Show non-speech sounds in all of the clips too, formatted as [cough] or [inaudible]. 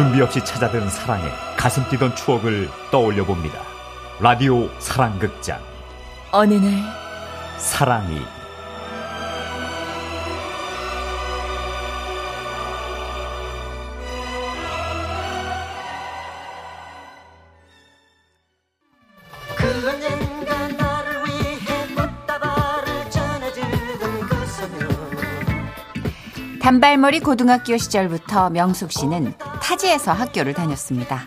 준비 없이 찾아든 사랑에 가슴 뛰던 추억을 떠올려 봅니다. 라디오 사랑극장. 어느 날? 사랑이. 그 단발머리 고등학교 시절부터 명숙 씨는 타지에서 학교를 다녔습니다.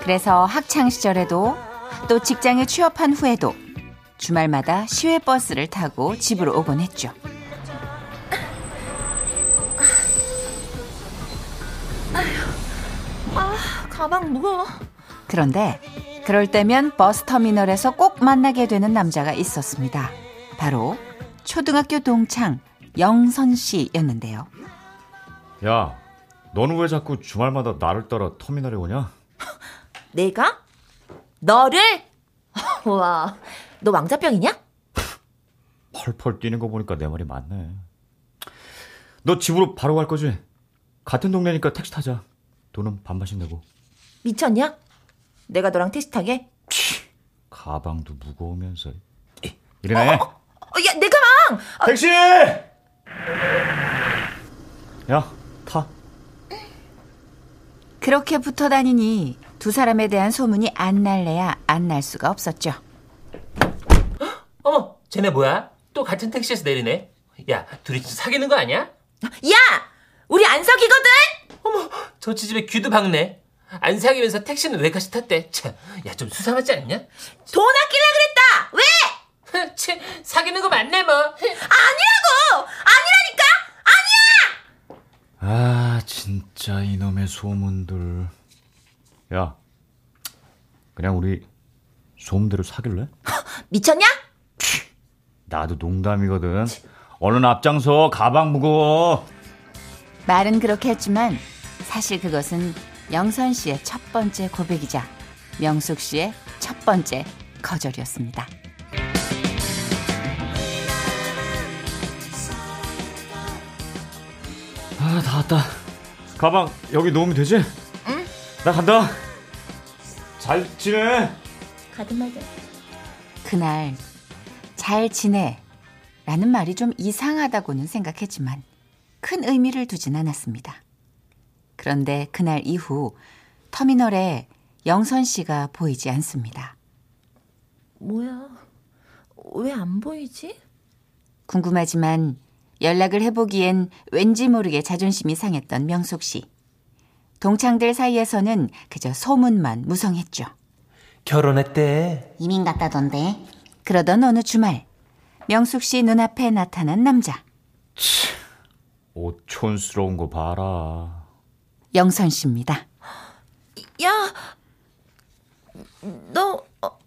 그래서 학창 시절에도 또 직장에 취업한 후에도 주말마다 시외 버스를 타고 집으로 오곤 했죠. 가방 무거워. 그런데 그럴 때면 버스 터미널에서 꼭 만나게 되는 남자가 있었습니다. 바로 초등학교 동창 영선 씨였는데요. 야 너는 왜 자꾸 주말마다 나를 따라 터미널에 오냐? [laughs] 내가? 너를? [laughs] 와, 너 왕자병이냐? 펄펄 뛰는 거 보니까 내 말이 맞네. 너 집으로 바로 갈 거지? 같은 동네니까 택시 타자. 돈은 반반씩 내고. 미쳤냐? 내가 너랑 택시 타게? 가방도 무거우면서. 이러네. 어, 야, 내 가방! 택시! 야, 타. 그렇게 붙어 다니니 두 사람에 대한 소문이 안 날래야 안 날 수가 없었죠. 어머, 쟤네 뭐야? 또 같은 택시에서 내리네. 야, 둘이 진짜 사귀는 거 아니야? 야! 우리 안석이거든? 어머, 저 지집에 귀도 박네. 안 사귀면서 택시는 왜 같이 탔대? 참, 야, 좀 수상하지 않냐? 돈 아끼려 그랬다! 왜? 치, 사귀는 거 맞네, 뭐. 아니라고! 아니라니까! 아, 진짜 이놈의 소문들. 야, 그냥 우리 소문대로 사귈래? [laughs] 미쳤냐? 나도 농담이거든. 얼른 앞장서, 가방 무거워. 말은 그렇게 했지만 사실 그것은 영선 씨의 첫 번째 고백이자 명숙 씨의 첫 번째 거절이었습니다. 아, 다 왔다. 가방 여기 놓으면 되지? 응. 나 간다. 잘 지내. 가든 말든. 그날 잘 지내 라는 말이 좀 이상하다고는 생각했지만 큰 의미를 두진 않았습니다. 그런데 그날 이후 터미널에 영선 씨가 보이지 않습니다. 뭐야? 왜 안 보이지? 궁금하지만 연락을 해보기엔 왠지 모르게 자존심이 상했던 명숙 씨. 동창들 사이에서는 그저 소문만 무성했죠. 결혼했대. 이민 갔다던데. 그러던 어느 주말 명숙 씨 눈앞에 나타난 남자. 오촌스러운 거 봐라. 영선 씨입니다. 야! 너, 어,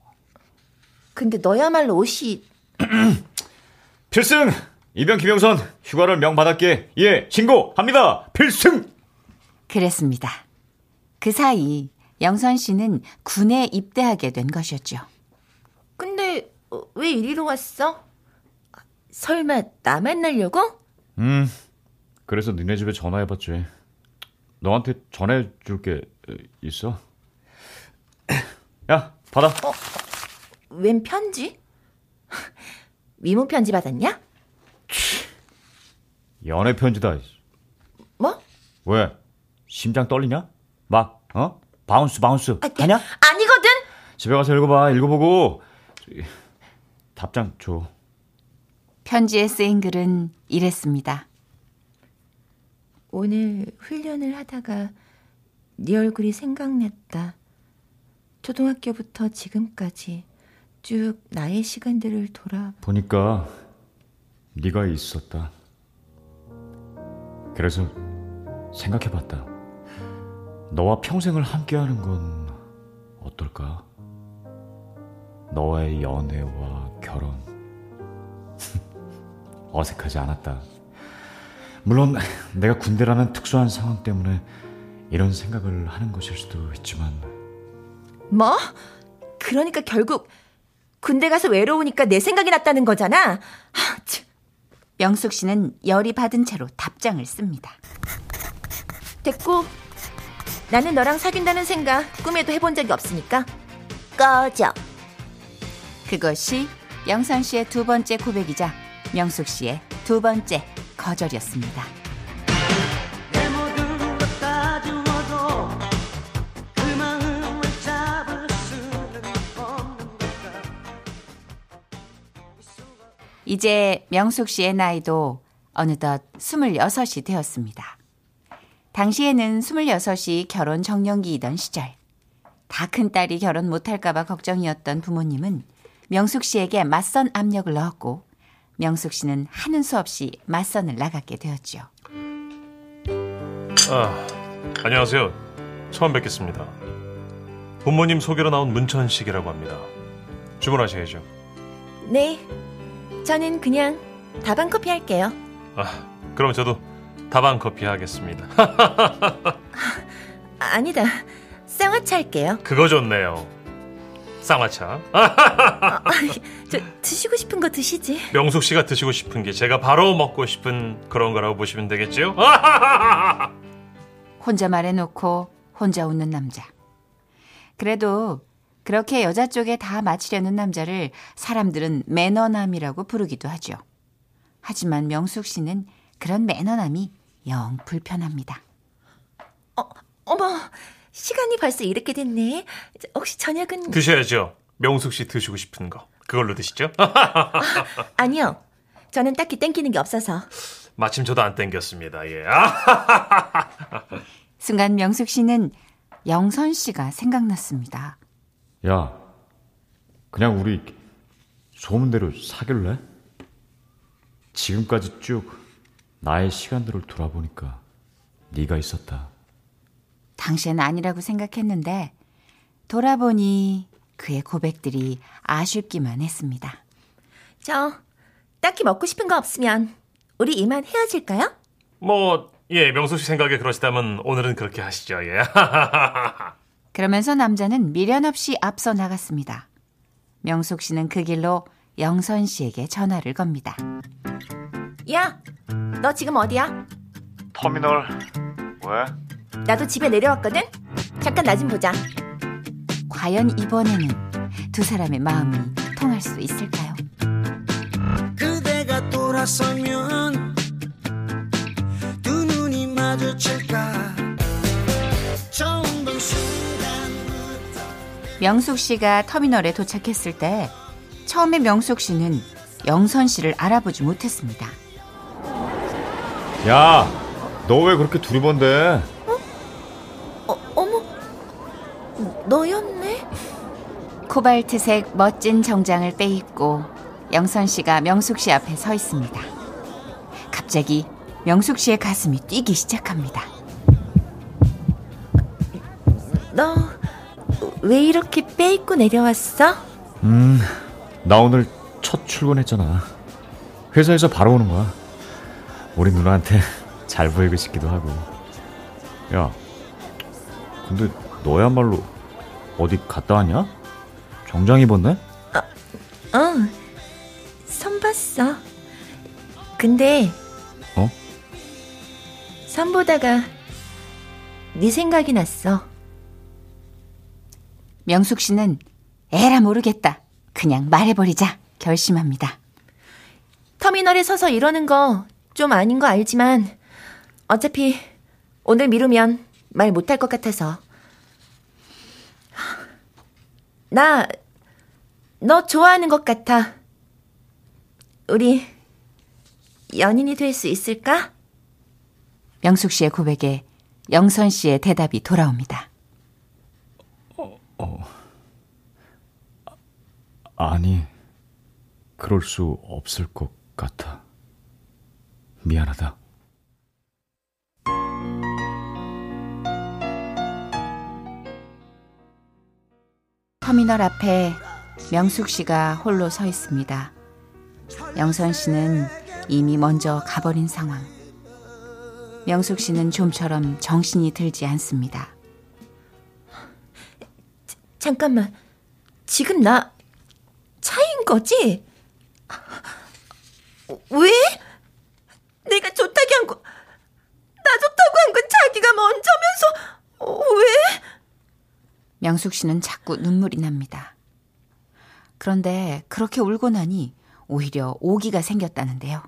근데 너야말로 옷이 [clears throat] 필승! 이병 김영선 휴가를 명받았기에 예 신고합니다. 필승! 그랬습니다. 그 사이 영선 씨는 군에 입대하게 된 것이었죠. 근데 어, 왜 이리로 왔어? 설마 나 만나려고? 음 그래서 니네 집에 전화해봤지. 너한테 전해줄 게 있어. [clears throat] 야 받아. 웬 편지? 위문 편지 받았냐? 연애 편지다. 뭐? 왜? 심장 떨리냐? 막 어? bounce bounce 아, 하냐? 아니거든. 집에 가서 읽어봐. 읽어보고 저기, 답장 줘. 편지에 쓰인 글은 이랬습니다. 오늘 훈련을 하다가 네 얼굴이 생각났다. 초등학교부터 지금까지 쭉 나의 시간들을 돌아 보니까 네가 있었다. 그래서 생각해봤다. 너와 평생을 함께하는 건 어떨까? 너와의 연애와 결혼. [laughs] 어색하지 않았다. 물론 내가 군대라는 특수한 상황 때문에 이런 생각을 하는 것일 수도 있지만 뭐? 그러니까 결국 군대 가서 외로우니까 내 생각이 났다는 거잖아. 하, 참. 명숙 씨는 열이 받은 채로 답장을 씁니다. 됐고 나는 너랑 사귄다는 생각 꿈에도 해본 적이 없으니까 꺼져. 그것이 영선 씨의 두 번째 고백이자 명숙 씨의 두 번째 거절이었습니다. 이제 명숙 씨의 나이도 어느덧 26이 되었습니다. 당시에는 26이 결혼 정년기이던 시절. 다 큰 딸이 결혼 못할까봐 걱정이었던 부모님은 명숙 씨에게 맞선 압력을 넣었고 명숙 씨는 하는 수 없이 맞선을 나가게 되었죠. 아, 안녕하세요. 처음 뵙겠습니다. 부모님 소개로 나온 문천식이라고 합니다. 주문하셔야죠. 네. 저는 그냥 다방 커피 할게요. 아, 그럼 저도 다방 커피 하겠습니다. [laughs] 아, 아니다. 쌍화차 할게요. 그거 좋네요. 쌍화차. 아, [laughs] 저 드시고 싶은 거 드시지. 명숙 씨가 드시고 싶은 게 제가 바로 먹고 싶은 그런 거라고 보시면 되겠지요? 혼자 말해놓고 혼자 웃는 남자. 그래도 그렇게 여자 쪽에 다 맞추려는 남자를 사람들은 매너남이라고 부르기도 하죠. 하지만 명숙 씨는 그런 매너남이 영 불편합니다. 어, 어머, 시간이 벌써 이렇게 됐네. 저, 혹시 저녁은 드셔야죠. 명숙 씨 드시고 싶은 거. 그걸로 드시죠? 아니요. 저는 딱히 땡기는 게 없어서. 마침 저도 안 땡겼습니다. 예. 아, 순간 명숙 씨는 영선 씨가 생각났습니다. 야, 그냥 우리 소문대로 사귈래? 지금까지 쭉 나의 시간들을 돌아보니까 네가 있었다. 당시엔 아니라고 생각했는데 돌아보니 그의 고백들이 아쉽기만 했습니다. 저 딱히 먹고 싶은 거 없으면 우리 이만 헤어질까요? 뭐, 예, 명숙 씨 생각에 그러시다면 오늘은 그렇게 하시죠. 예. [laughs] 그러면서 남자는 미련 없이 앞서 나갔습니다. 명숙 씨는 그 길로 영선 씨에게 전화를 겁니다. 야, 너 지금 어디야? 터미널 왜? 나도 집에 내려왔거든. 잠깐 나 좀 보자. 과연 이번에는 두 사람의 마음이 통할 수 있을까요? 그대가 돌아서면 두 눈이 마주칠까 명숙 씨가 터미널에 도착했을 때 처음에 명숙 씨는 영선 씨를 알아보지 못했습니다. 야, 너 왜 그렇게 두리번데? 어, 어머, 너였네? 코발트색 멋진 정장을 빼입고 영선 씨가 명숙 씨 앞에 서 있습니다. 갑자기 명숙 씨의 가슴이 뛰기 시작합니다. 너 왜 이렇게 빼입고 내려왔어? 음, 나 오늘 첫 출근했잖아. 회사에서 바로 오는 거야. 우리 누나한테 [laughs] 잘 보이고 싶기도 하고. 야, 근데 너야말로 어디 갔다 왔냐? 정장 입었네? 어, 선 봤어. 근데 어? 선 보다가 네 생각이 났어. 명숙 씨는 에라 모르겠다. 그냥 말해버리자 결심합니다. 터미널에 서서 이러는 거 좀 아닌 거 알지만 어차피 오늘 미루면 말 못할 것 같아서. 나, 너 좋아하는 것 같아. 우리 연인이 될 수 있을까? 명숙 씨의 고백에 영선 씨의 대답이 돌아옵니다. 아니, 그럴 수 없을 것 같아. 미안하다. 터미널 앞에 명숙 씨가 홀로 서 있습니다. 영선 씨는 이미 먼저 가버린 상황. 명숙 씨는 좀처럼 정신이 들지 않습니다. 잠깐만. 지금 나 차인 거지? 왜? 내가 좋다고 한 거, 나 좋다고 한 건 자기가 먼저면서, 어, 왜? 명숙 씨는 자꾸 눈물이 납니다. 그런데 그렇게 울고 나니 오히려 오기가 생겼다는데요.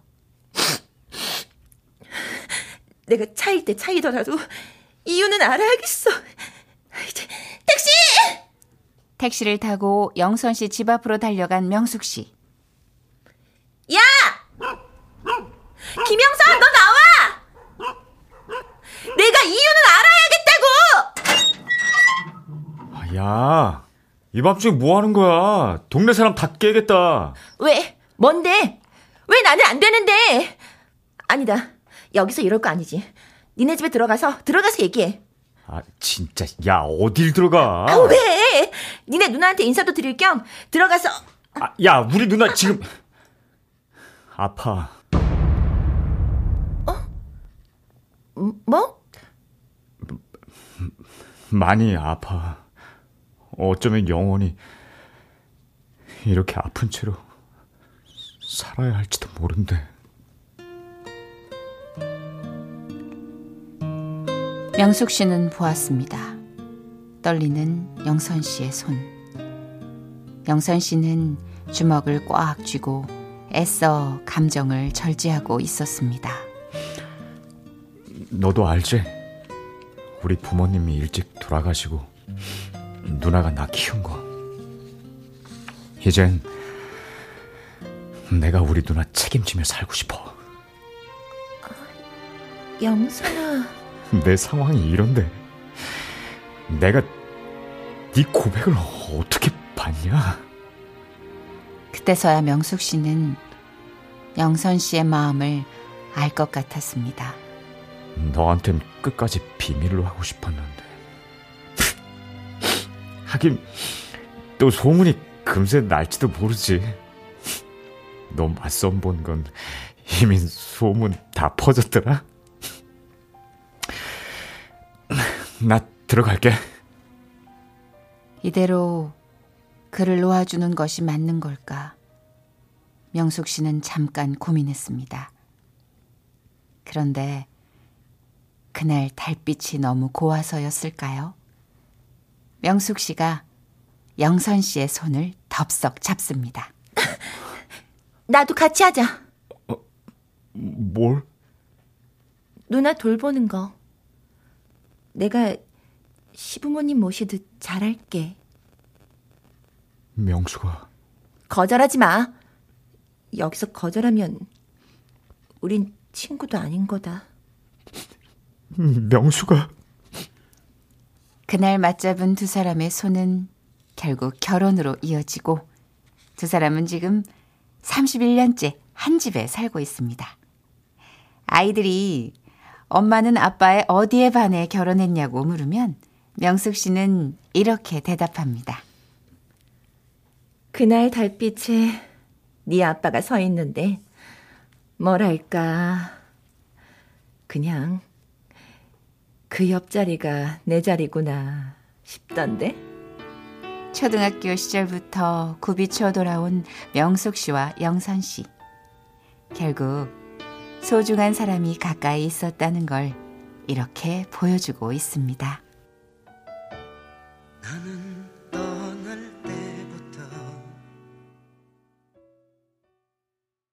내가 차일 때 차이더라도 이유는 알아야겠어. 택시! 택시를 타고 영선 씨 집 앞으로 달려간 명숙 씨. 야! 김영선, 너 나와! 내가 이유는 알아야겠다고! 아, 야, 이 밤중에 뭐 하는 거야? 동네 사람 다 깨겠다. 왜? 뭔데? 왜 나는 안 되는데? 아니다. 여기서 이럴 거 아니지. 니네 집에 들어가서, 들어가서 얘기해. 아, 진짜. 야, 어딜 들어가? 아, 왜? 니네 누나한테 인사도 드릴 겸 들어가서 아, 야, 우리 누나 지금 아파. 음, 뭐? 많이 아파. 어쩌면 영원히 이렇게 아픈 채로 살아야 할지도 모른대. 명숙 씨는 보았습니다. 떨리는 영선 씨의 손. 영선 씨는 주먹을 꽉 쥐고 애써 감정을 절제하고 있었습니다. 너도 알지? 우리 부모님이 일찍 돌아가시고 누나가 나 키운 거. 이젠 내가 우리 누나 책임지며 살고 싶어. 영선아. [laughs] 내 상황이 이런데 내가 네 고백을 어떻게 받냐? 그때서야 명숙 씨는 영선 씨의 마음을 알 것 같았습니다. 너한텐 끝까지 비밀로 하고 싶었는데. [laughs] 하긴 또 소문이 금세 날지도 모르지. [laughs] 너 맞선 본 건 이미 소문 다 퍼졌더라. 나 들어갈게. 이대로 그를 놓아주는 것이 맞는 걸까? 명숙 씨는 잠깐 고민했습니다. 그런데 그날 달빛이 너무 고와서였을까요? 명숙 씨가 영선 씨의 손을 덥석 잡습니다. [laughs] 나도 같이 하자. 뭘? 누나 돌보는 거. 내가 시부모님 모시듯 잘할게. 명수가 거절하지 마. 여기서 거절하면 우린 친구도 아닌 거다. 명수가 그날 맞잡은 두 사람의 손은 결국 결혼으로 이어지고 두 사람은 지금 31년째 한 집에 살고 있습니다. 아이들이 엄마는 아빠의 어디에 반해 결혼했냐고 물으면 명숙 씨는 이렇게 대답합니다. 그날 달빛에 네 아빠가 서 있는데 뭐랄까 그냥 그 옆자리가 내 자리구나 싶던데 초등학교 시절부터 굽이쳐 돌아온 명숙 씨와 영선 씨. 결국 소중한 사람이 가까이 있었다는 걸 이렇게 보여주고 있습니다. 나는